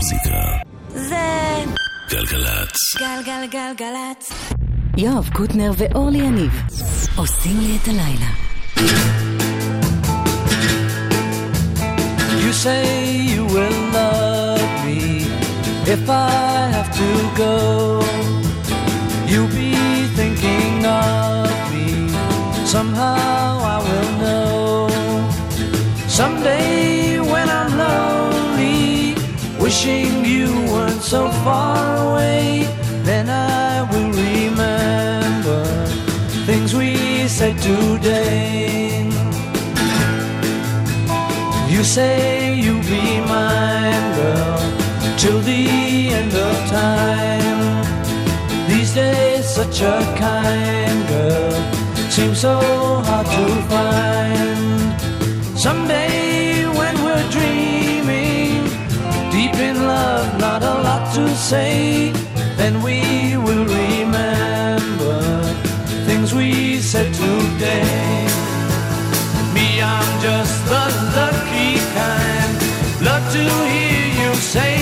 המוזיקה. זה גלגלצ. גלגלגלגלצ. יואב קוטנר ואורלי יניב עושים לי את הלילה. You say you will love me if I have to go. You'll be thinking of me. Somehow wishing you weren't so far away, then I will remember things we said today. You say you'll be mine, girl, till the end of time. These days, such a kind girl seems so hard to find. Someday, to say, then we will remember things we said today. Me, I'm just the lucky kind. Love to hear you say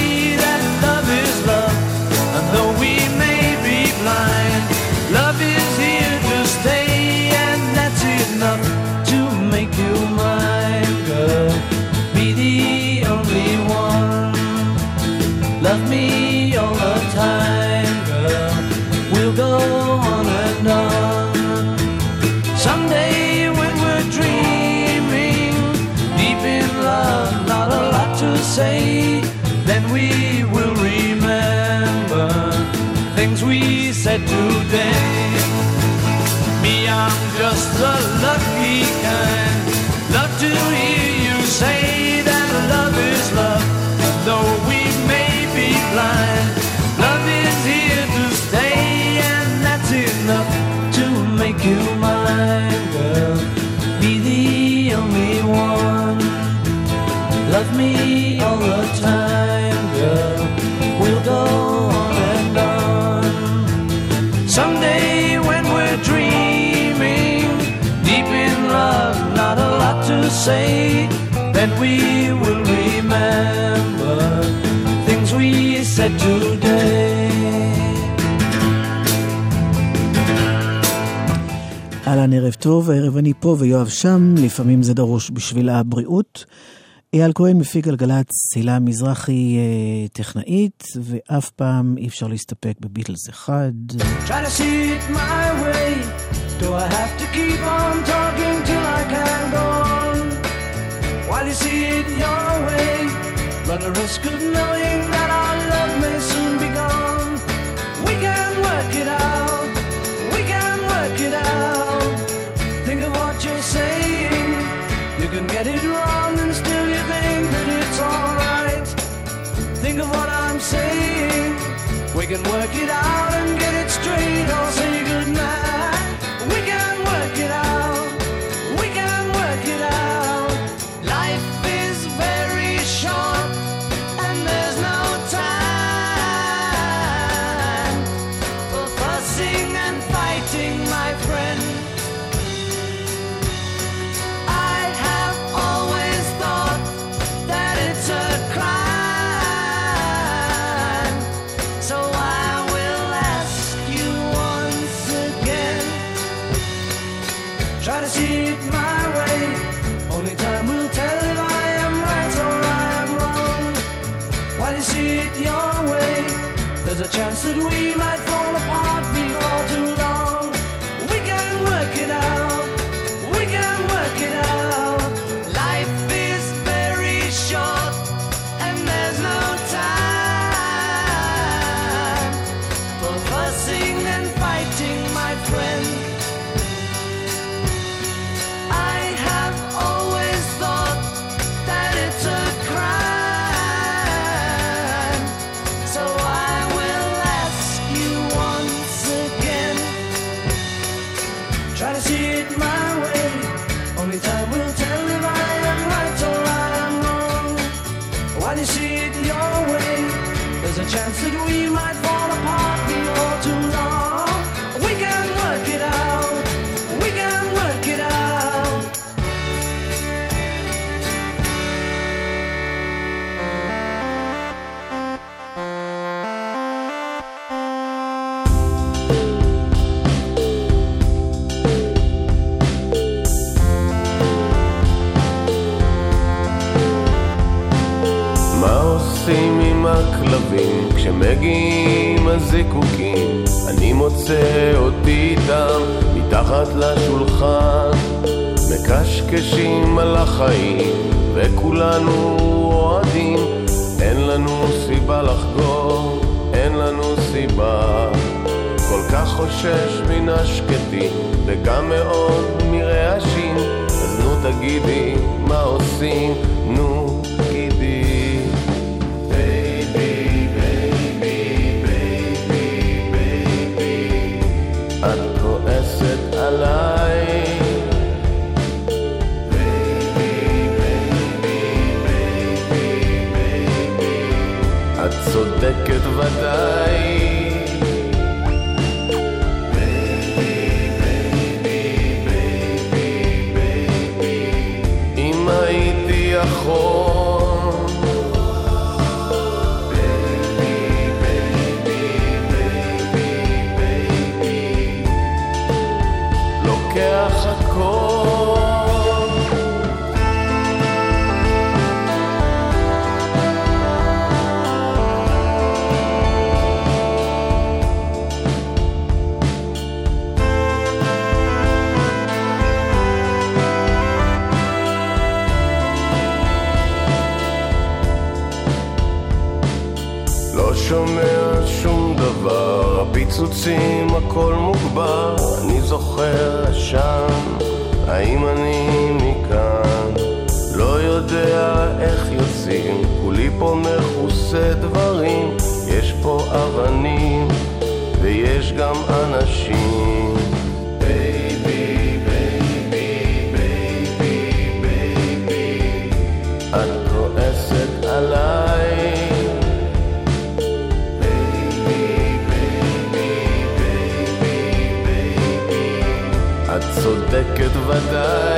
say, then we will remember things we said today. Me, I'm just the lucky kind. Love to hear you say that love is love, though we may be blind, love is here to stay, and that's enough to make you mine, girl. Be the only one. Love me then we will remember things we said today. אהלן, ערב טוב, הערב אני פה ויואב שם, לפעמים זה דרוש בשביל הבריאות. אייל כהן מפיק גלגלצ, הילה מזרחי אה, טכנאית, ואף פעם אי אפשר להסתפק בביטלס אחד. Get it wrong of what I'm saying. We can work it out and get it straight say that we might הכלבים כשמגיעים הזיקוקים? אני מוצא אותי איתם מתחת לשולחן. מקשקשים על החיים וכולנו אוהדים. אין לנו סיבה לחגוג, אין לנו סיבה. כל כך חושש מן השקטים וגם מאוד מרעשים. אז נו תגידי מה עושים, נו צודקת ודאי דבר, הפיצוצים הכל מוגבר, אני זוכר עשן, האם אני מכאן? לא יודע איך יוצאים, כולי פה מכוסה דברים, יש פה אבנים ויש גם אנשים. ודאי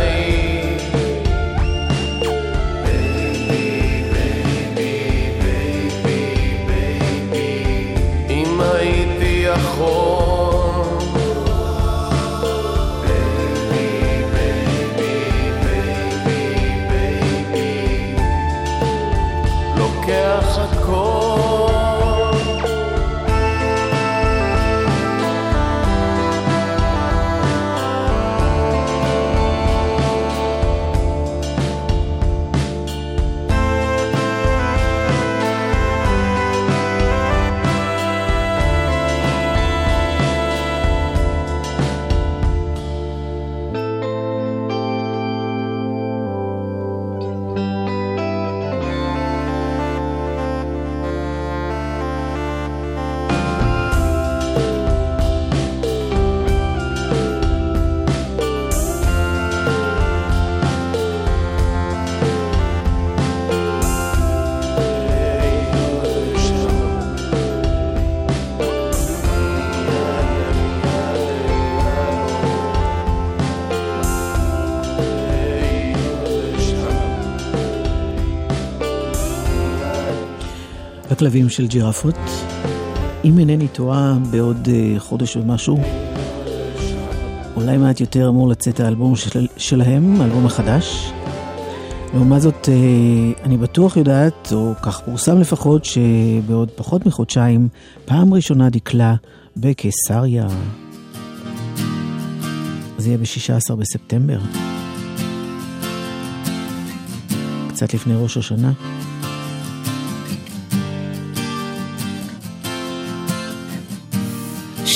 הכלבים של ג'ירפות. אם אינני טועה, בעוד uh, חודש ומשהו, אולי מעט יותר אמור לצאת האלבום של, שלהם, האלבום החדש. לעומת זאת, uh, אני בטוח יודעת, או כך פורסם לפחות, שבעוד פחות מחודשיים, פעם ראשונה דקלה בקיסריה. זה יהיה ב-16 בספטמבר. קצת לפני ראש השנה.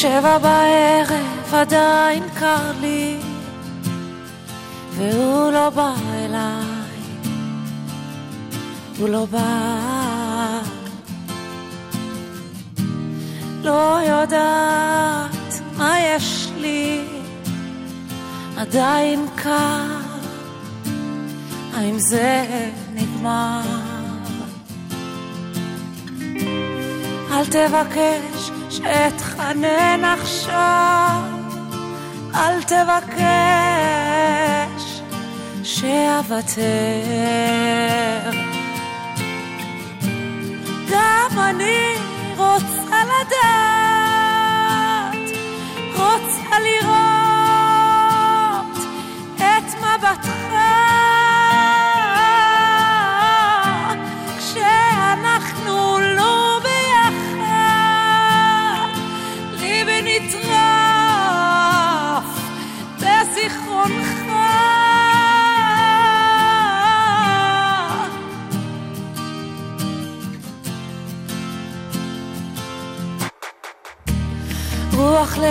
שבע בערב עדיין קר לי, והוא לא בא אליי, הוא לא בא. לא יודעת מה יש לי, עדיין קר, האם זה נגמר? אל תבקש שאתחנן עכשיו, אל תבקש שאוותר. גם אני רוצה לדעת, רוצה לראות את מבטך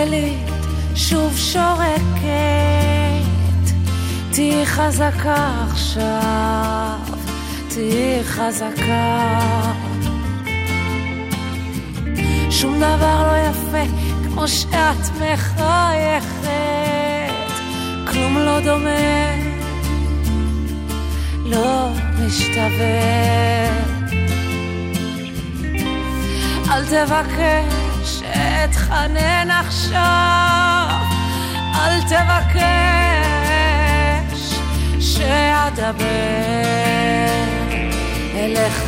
לילית שוב שורקת, תהי חזקה עכשיו, תהי חזקה. שום דבר לא יפה כמו שאת מחייכת, כלום לא דומה, לא משתווה. אל תבקש אתחנן עכשיו, אל תבקש שאדבר אליך.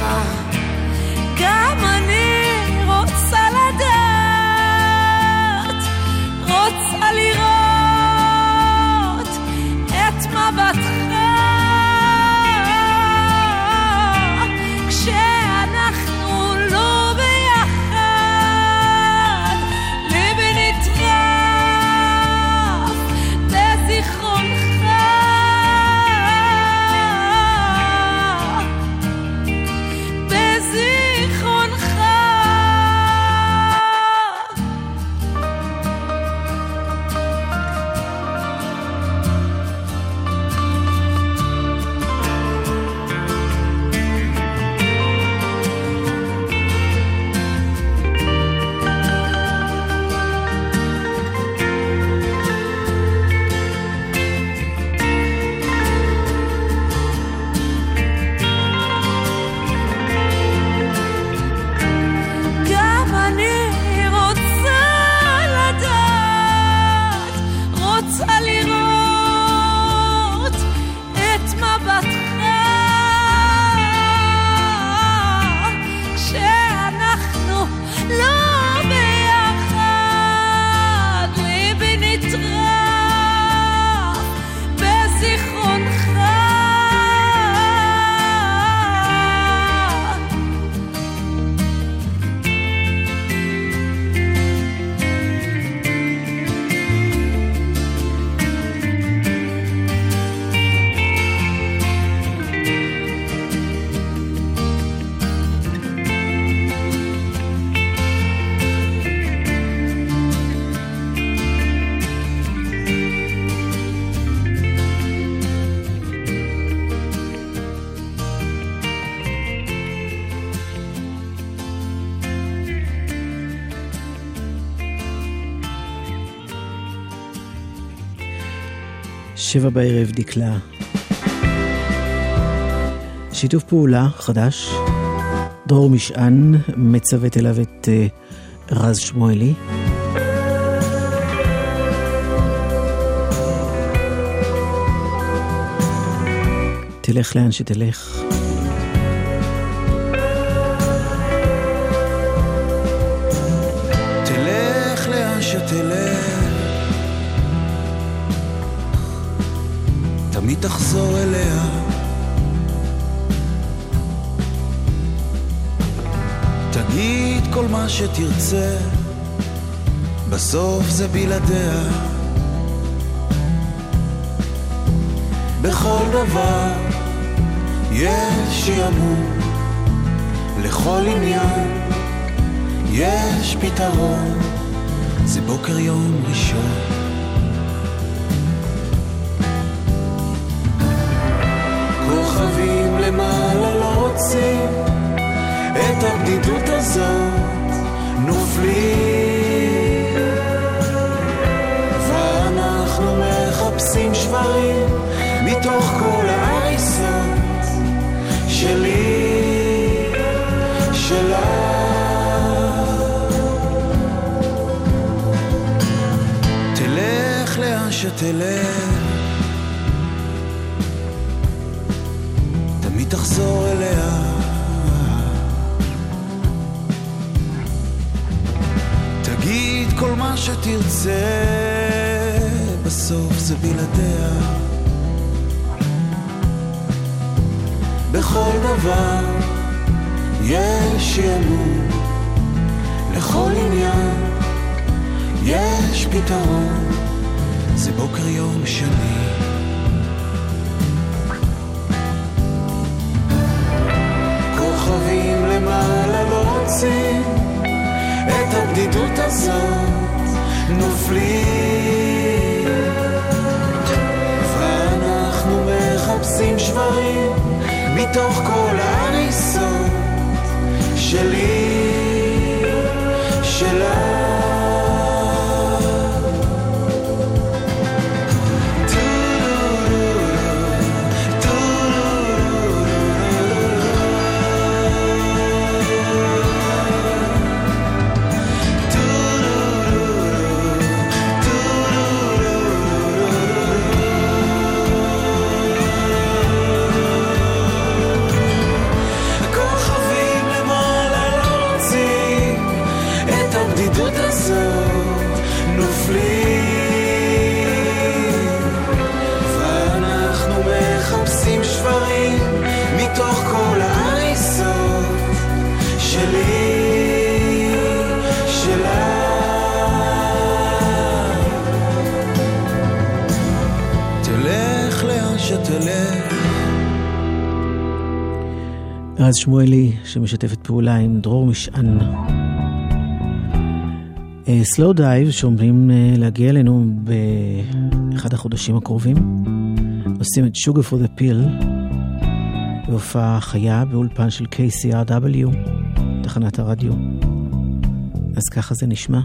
גם אני שבע בערב דקלה. שיתוף פעולה חדש, דרור משען מצוות אליו את אה, רז שמואלי. תלך לאן שתלך. תלך לאן שתלך, תחזור אליה. תגיד כל מה שתרצה, בסוף זה בלעדיה. בכל דבר יש שעמום, לכל עניין יש פתרון, זה בוקר יום ראשון. הבדידות הזאת, נופלים. ואנחנו מחפשים שברים מתוך כל ההריסות שלי, שלה. תלך לאן שתלך, תמיד תחזור אליה. מה שתרצה, בסוף זה בלעדיה. בכל דבר יש שעמום, לכל עניין יש פתרון, זה בוקר יום שני. כוכבים למעלה לא רוצים את הבדידות הזאת, נופלים. ואנחנו שברים מתוך כל ההריסות שלי. רז שמואלי, שמשתפת פעולה עם דרור משען. Slowdive, שעומדים אה, להגיע אלינו באחד החודשים הקרובים, עושים את Sugar for the Pill בהופעה חיה באולפן של KCRW, תחנת הרדיו. אז ככה זה נשמע.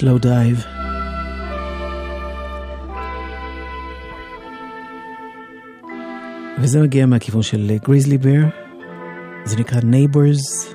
Slow Dive. וזה מגיע מהכיוון של גריזלי בר, זה נקרא Neighbors.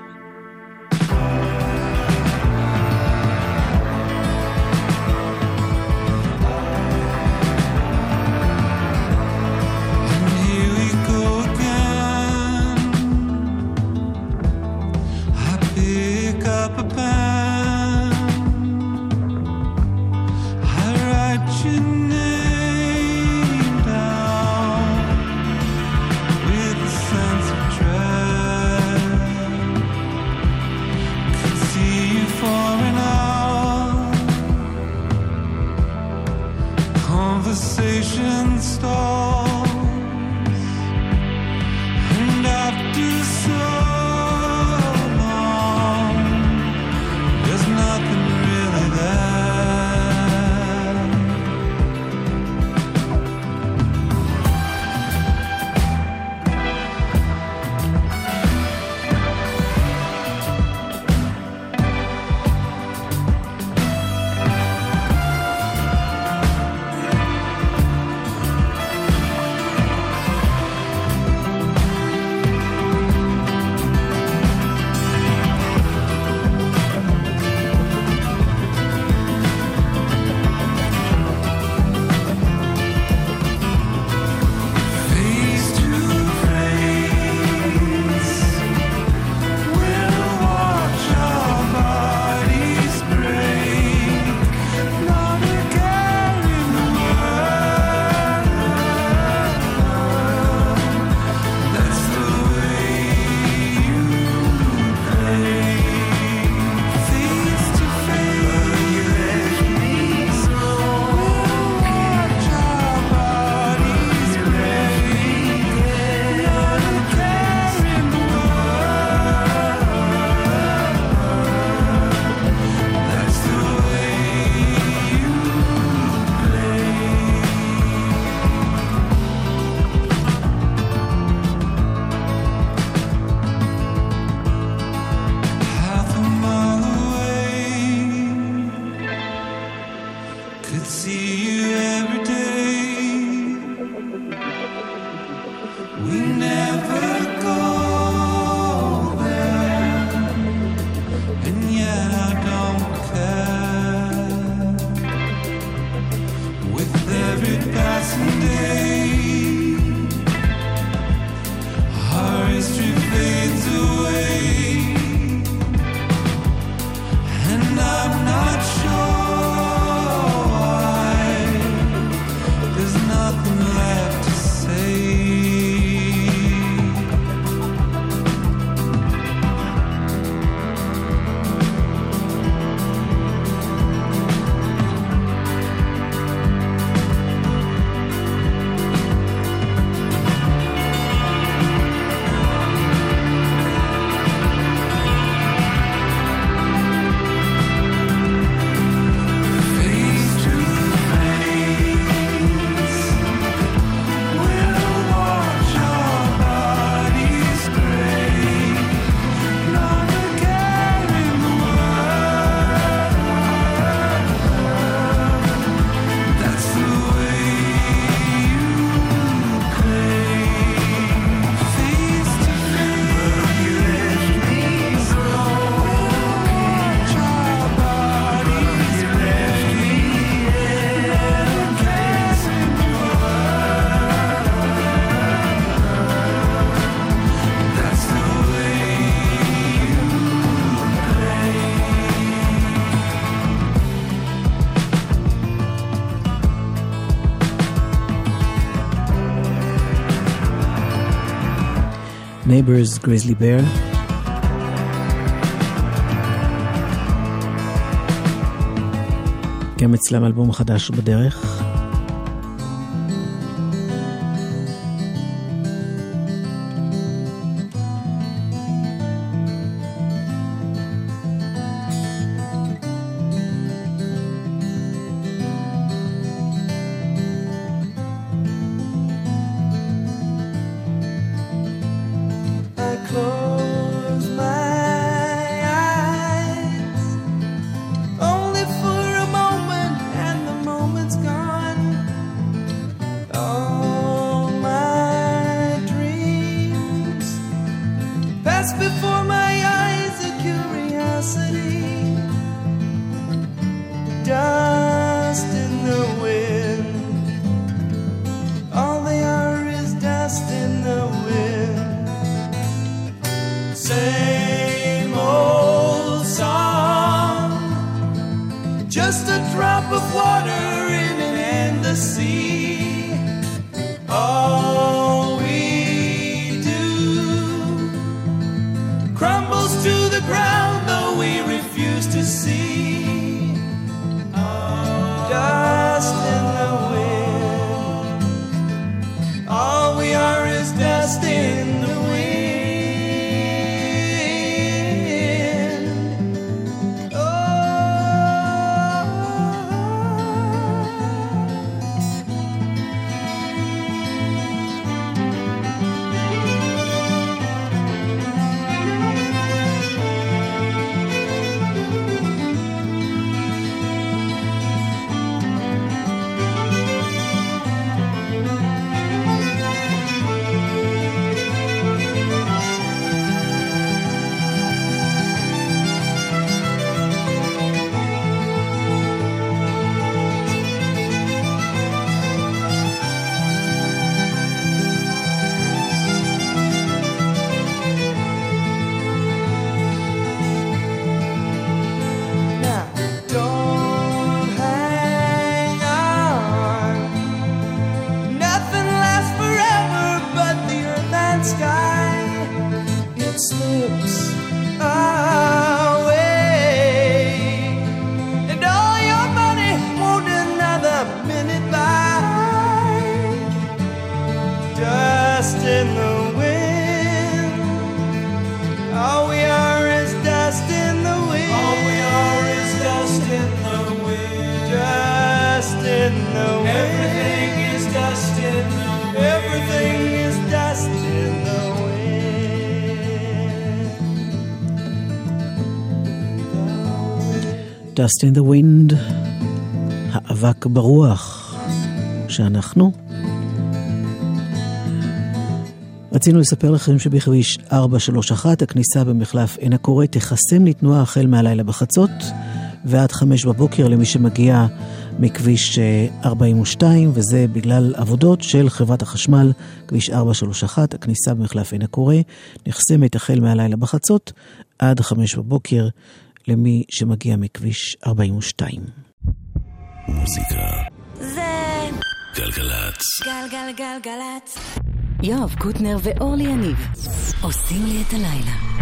Neighbors, Grizzly Bear. גם אצלם אלבום חדש בדרך. Dust in the Wind, האבק ברוח, שאנחנו. רצינו לספר לכם שבכביש 431 הכניסה במחלף עין הקורא תיחסם לתנועה החל מהלילה בחצות ועד חמש בבוקר למי שמגיע מכביש אה, 42 וזה בגלל עבודות של חברת החשמל, כביש 431, הכניסה במחלף עין הקורא נחסמת החל מהלילה בחצות עד חמש בבוקר למי שמגיע מכביש 42. מוזיקה. זה גלגלצ. גלגלגלגלצ. יואב קוטנר ואורלי יניב עושים לי את הלילה.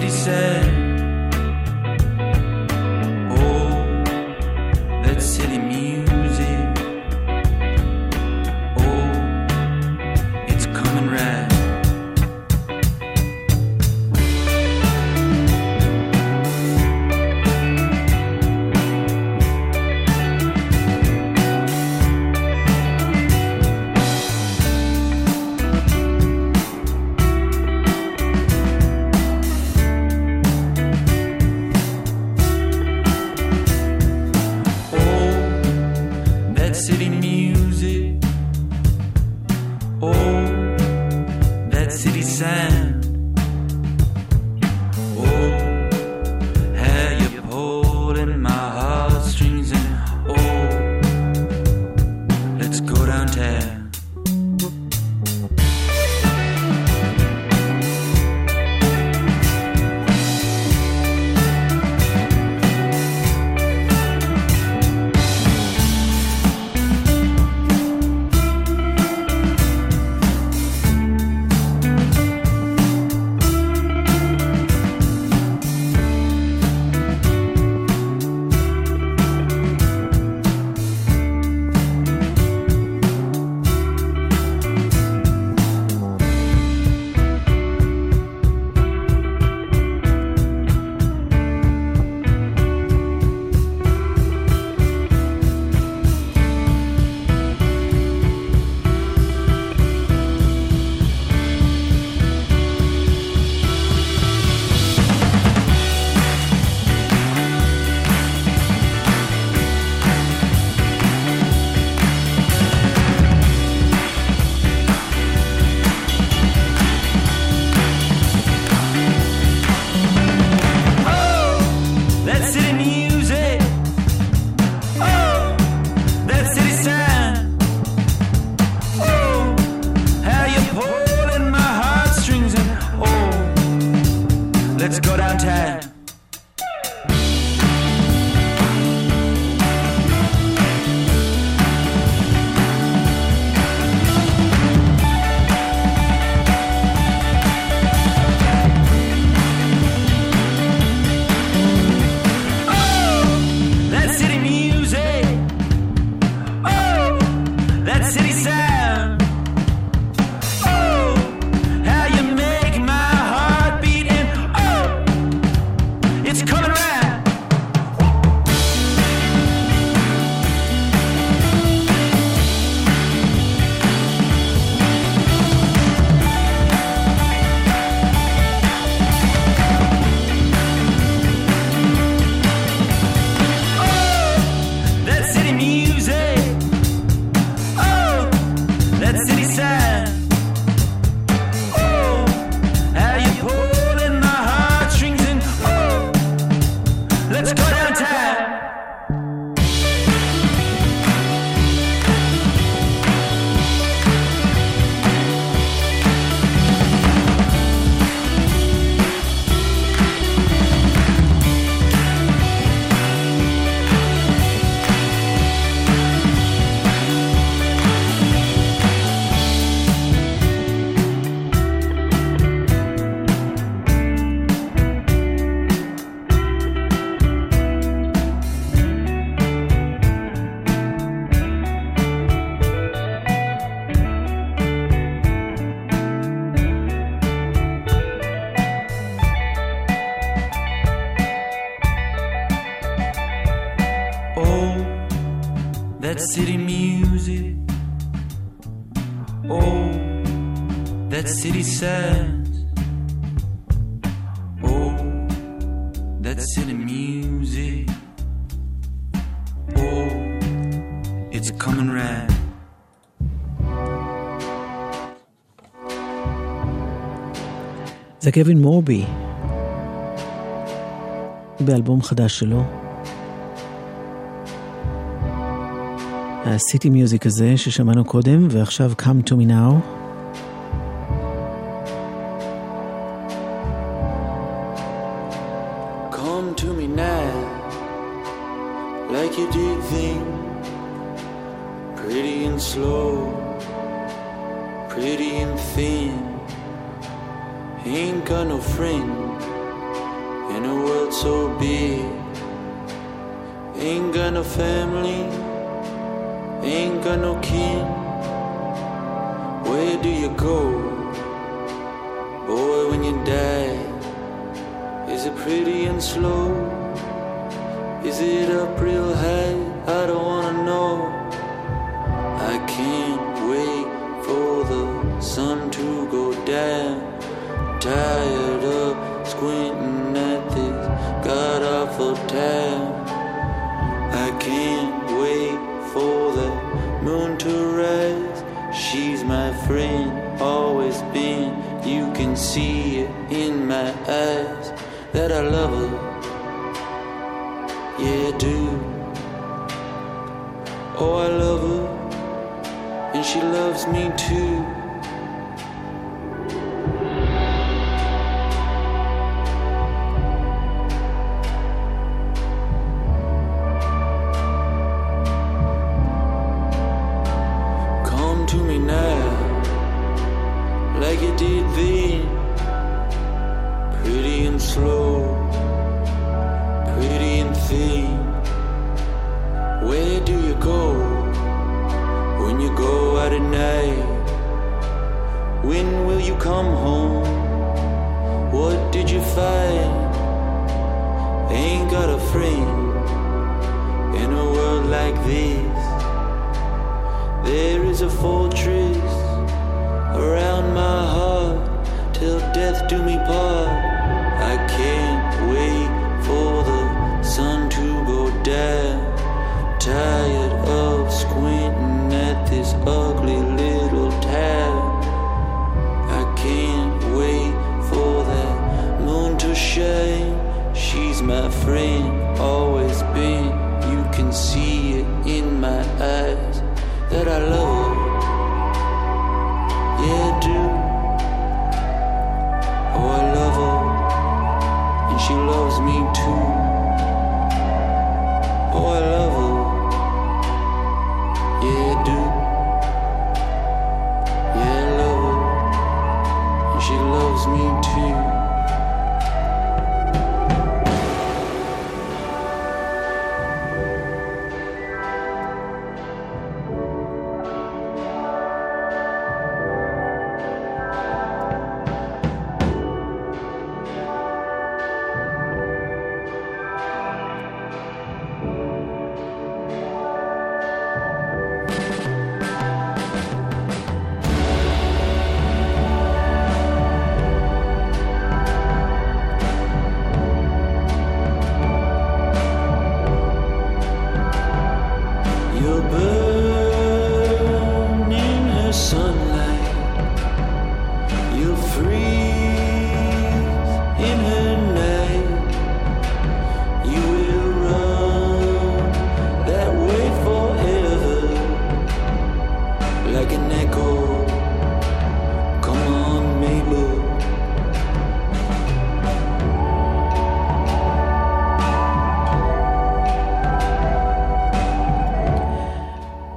he said. זה קווין מורבי באלבום חדש שלו. הסיטי מיוזיק הזה ששמענו קודם, ועכשיו Come to me now. Where do you go? Boy, when you die, is it pretty and slow? Is it up real high? I don't wanna know. I can't wait for the sun to go down. Tired I love her. Yeah, I do. Oh, I love her. And she loves me too.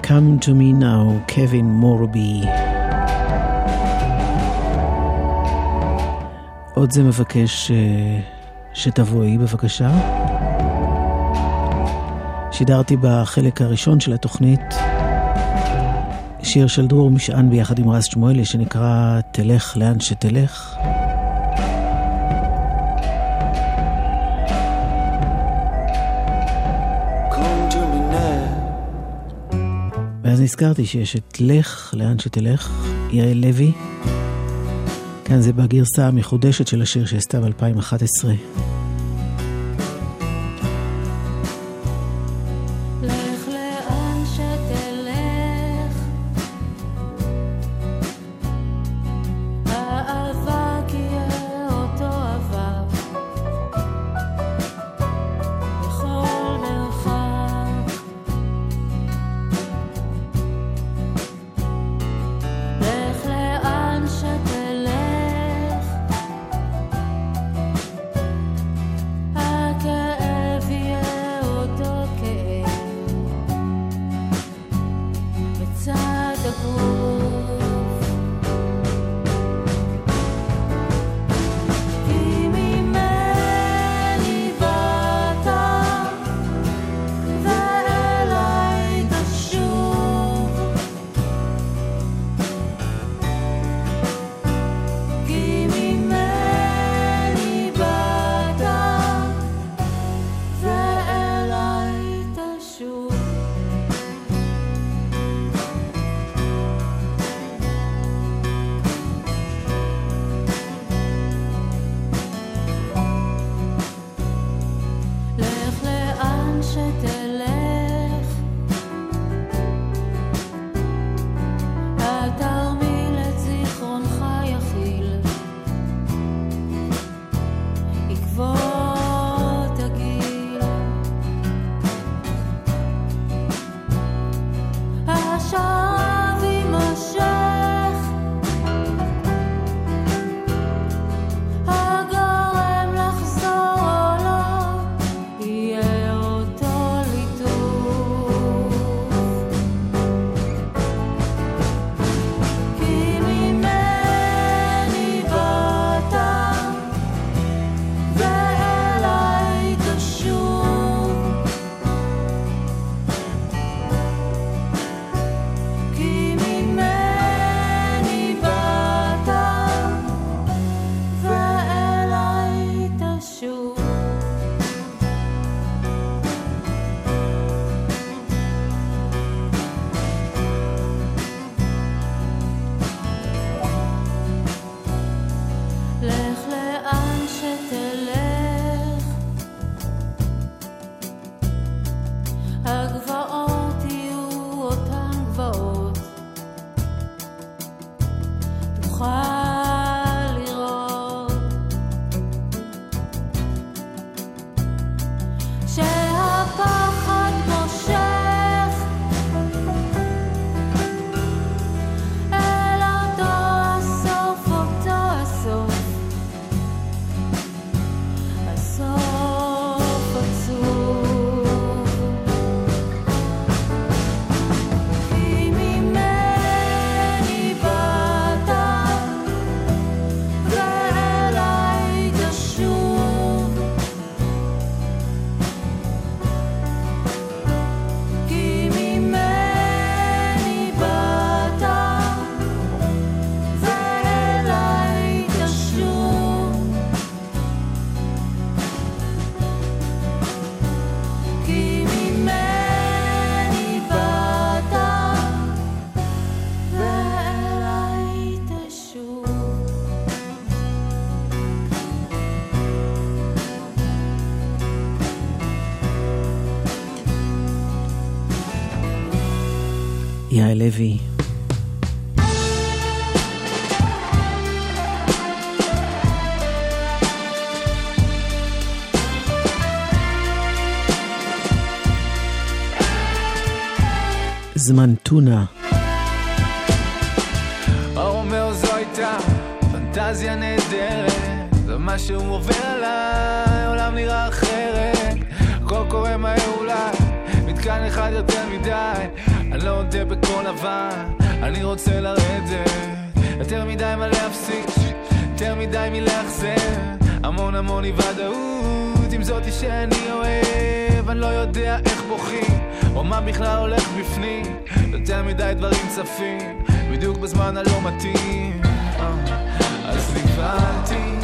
Come to me now, Kevin Morby. עוד זה מבקש uh, שתבואי בבקשה. שידרתי בחלק הראשון של התוכנית שיר של דרור משען ביחד עם רז שמואלי שנקרא "תלך לאן שתלך". נזכרתי שיש את לך, לאן שתלך, יעל לוי. כאן זה בגרסה המחודשת של השיר שעשתה ב-2011. לוי. זמן טונה. אומר זו הייתה פנטזיה נהדרת זה מה שהוא עובר עליי, עולם נראה אחרת הכל קורה מהר אולי, מתקן אחד יותר מדי אני לא עודה בקול לבן, אני רוצה לרדת. יותר מדי מה להפסיק, יותר מדי מלאכזר המון המון אי ודאות עם זאתי שאני אוהב. אני לא יודע איך בוכים או מה בכלל הולך בפנים. יותר מדי דברים צפים בדיוק בזמן הלא מתאים. אה, אז נבהלתי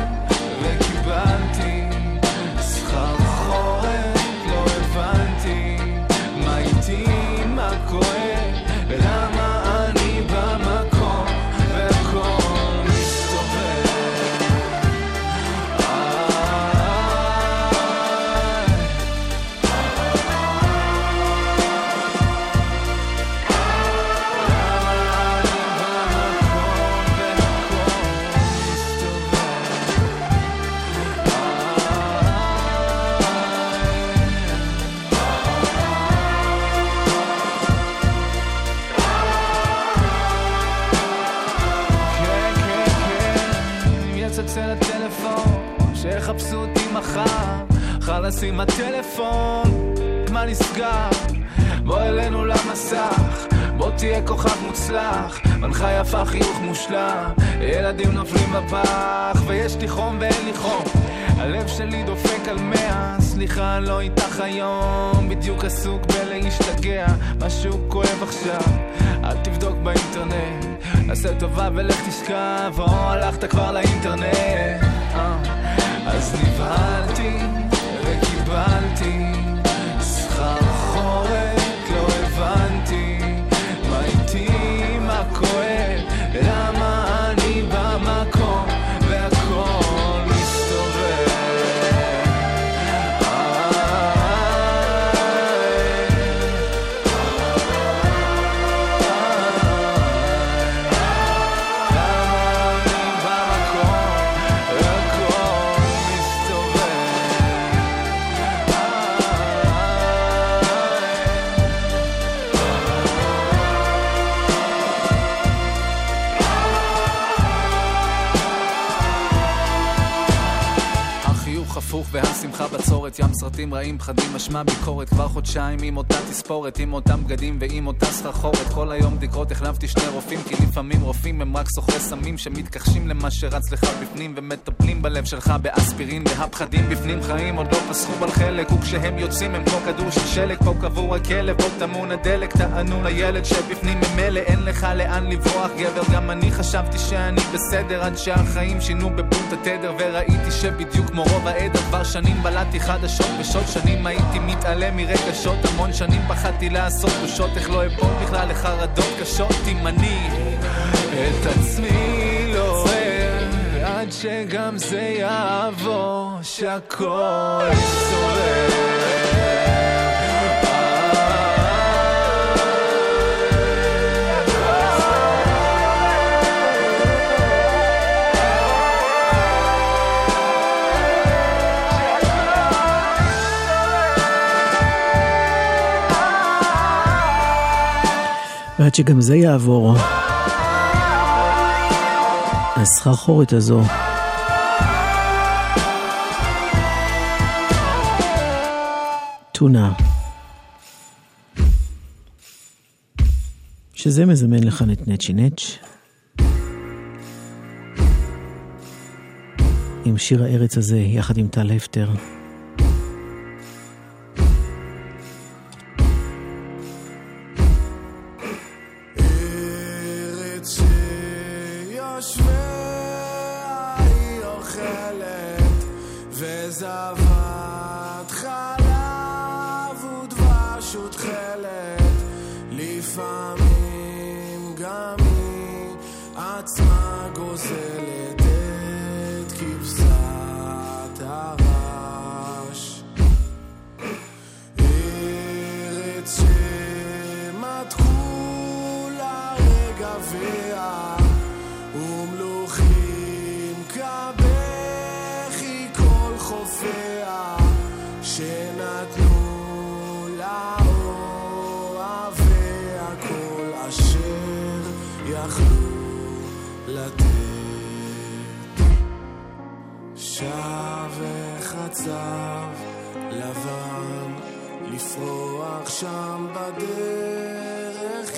אותי מחר, חלאס עם הטלפון, מה נסגר? בוא אלינו למסך, בוא תהיה כוכב מוצלח, מנחה יפה חיוך מושלם, ילדים נופלים בפח, ויש לי חום ואין לי חום, הלב שלי דופק על מאה, סליחה לא איתך היום, בדיוק עסוק בלהשתגע, משהו כואב עכשיו, אל תבדוק באינטרנט, עשה טובה ולך תשכב, או הלכת כבר לאינטרנט, אה, אז נבהלתי לא כואב, בצורת ים סרטים רעים פחדים משמע ביקורת. כבר חודשיים עם אותה תספורת עם אותם בגדים ועם אותה סחרחורת. כל היום בדיקות החלפתי שני רופאים כי לפעמים רופאים הם רק סוחרי סמים שמתכחשים למה שרץ לך בפנים ומטפלים בלב שלך באספירין. והפחדים בפנים חיים עוד לא פסחו על חלק. וכשהם יוצאים הם כמו כדור של שלג פה קבור הכלב. פה טמון הדלק טענו לילד שבפנים. ממילא אין לך לאן לברוח גבר. גם אני חשבתי שאני בסדר עד שהחיים שינו בבוט התדר וראיתי שבדיוק כמו רוב העדר כבר שנים בלעתי חדשות ושעות שנים הייתי מתעלם מרגשות המון שנים פחדתי לעשות בושות איך לא אפול בכלל לחרדות קשות אם אני את עצמי לא אוהב עד שגם זה יעבור שהכל יסתובב ועד שגם זה יעבור, הסחרחורת הזו. טונה. שזה מזמן לכאן את נצ'י נץ'. עם שיר הארץ הזה, יחד עם טל הפטר. שם בדרך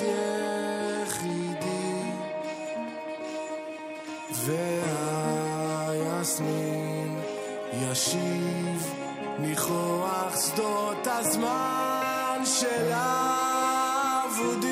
יחידי. והיסמין ישיב מכוח שדות הזמן של אבודי.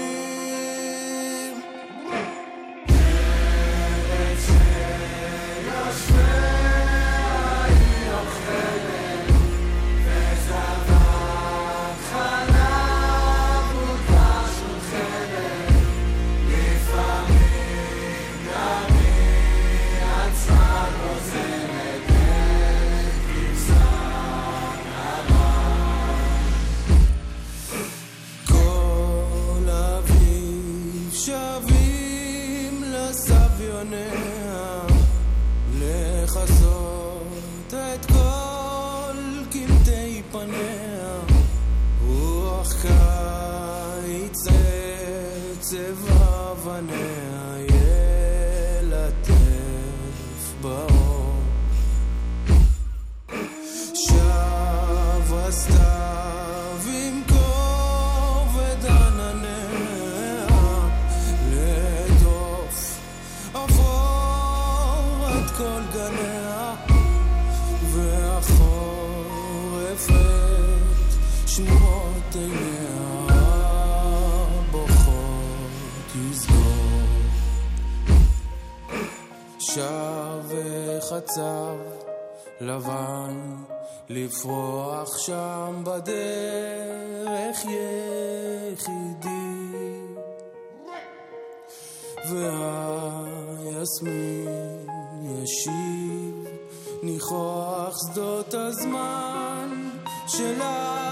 מצב לבן, לפרוח שם בדרך יחידי. והיסמין ישיב ניחוח שדות הזמן שלה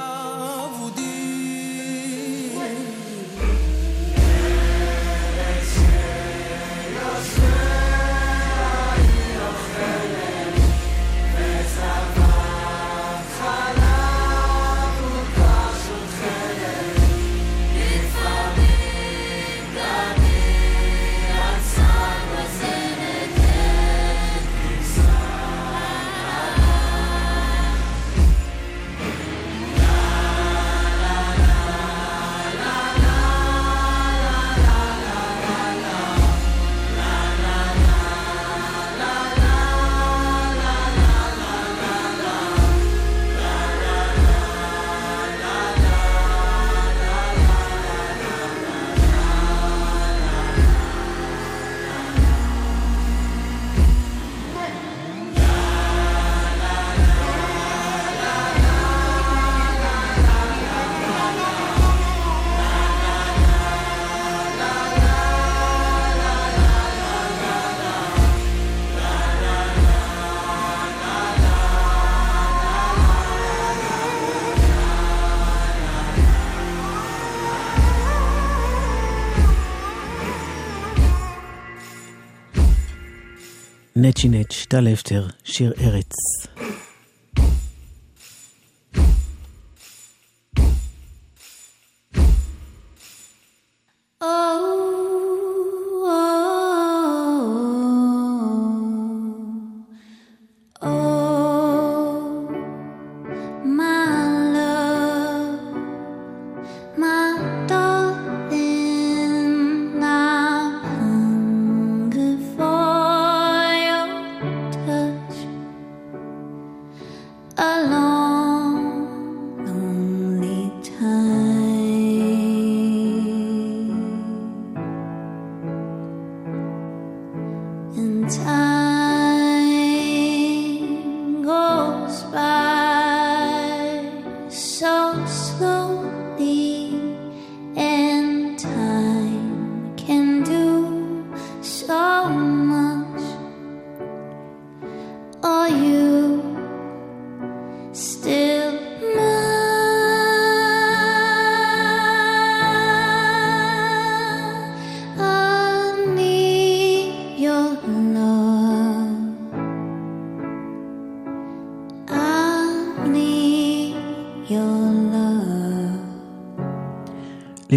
נצ'י נצ' טל אפטר, שיר ארץ.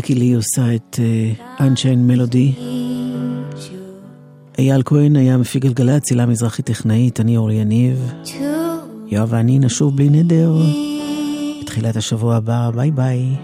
ליקי לי עושה את אנשיין מלודי. אייל כהן היה מפיק גלגלצ, צילה מזרחי טכנאית, אני אורי יניב. יואב ואני נשוב בלי נדר. בתחילת השבוע הבא, ביי ביי.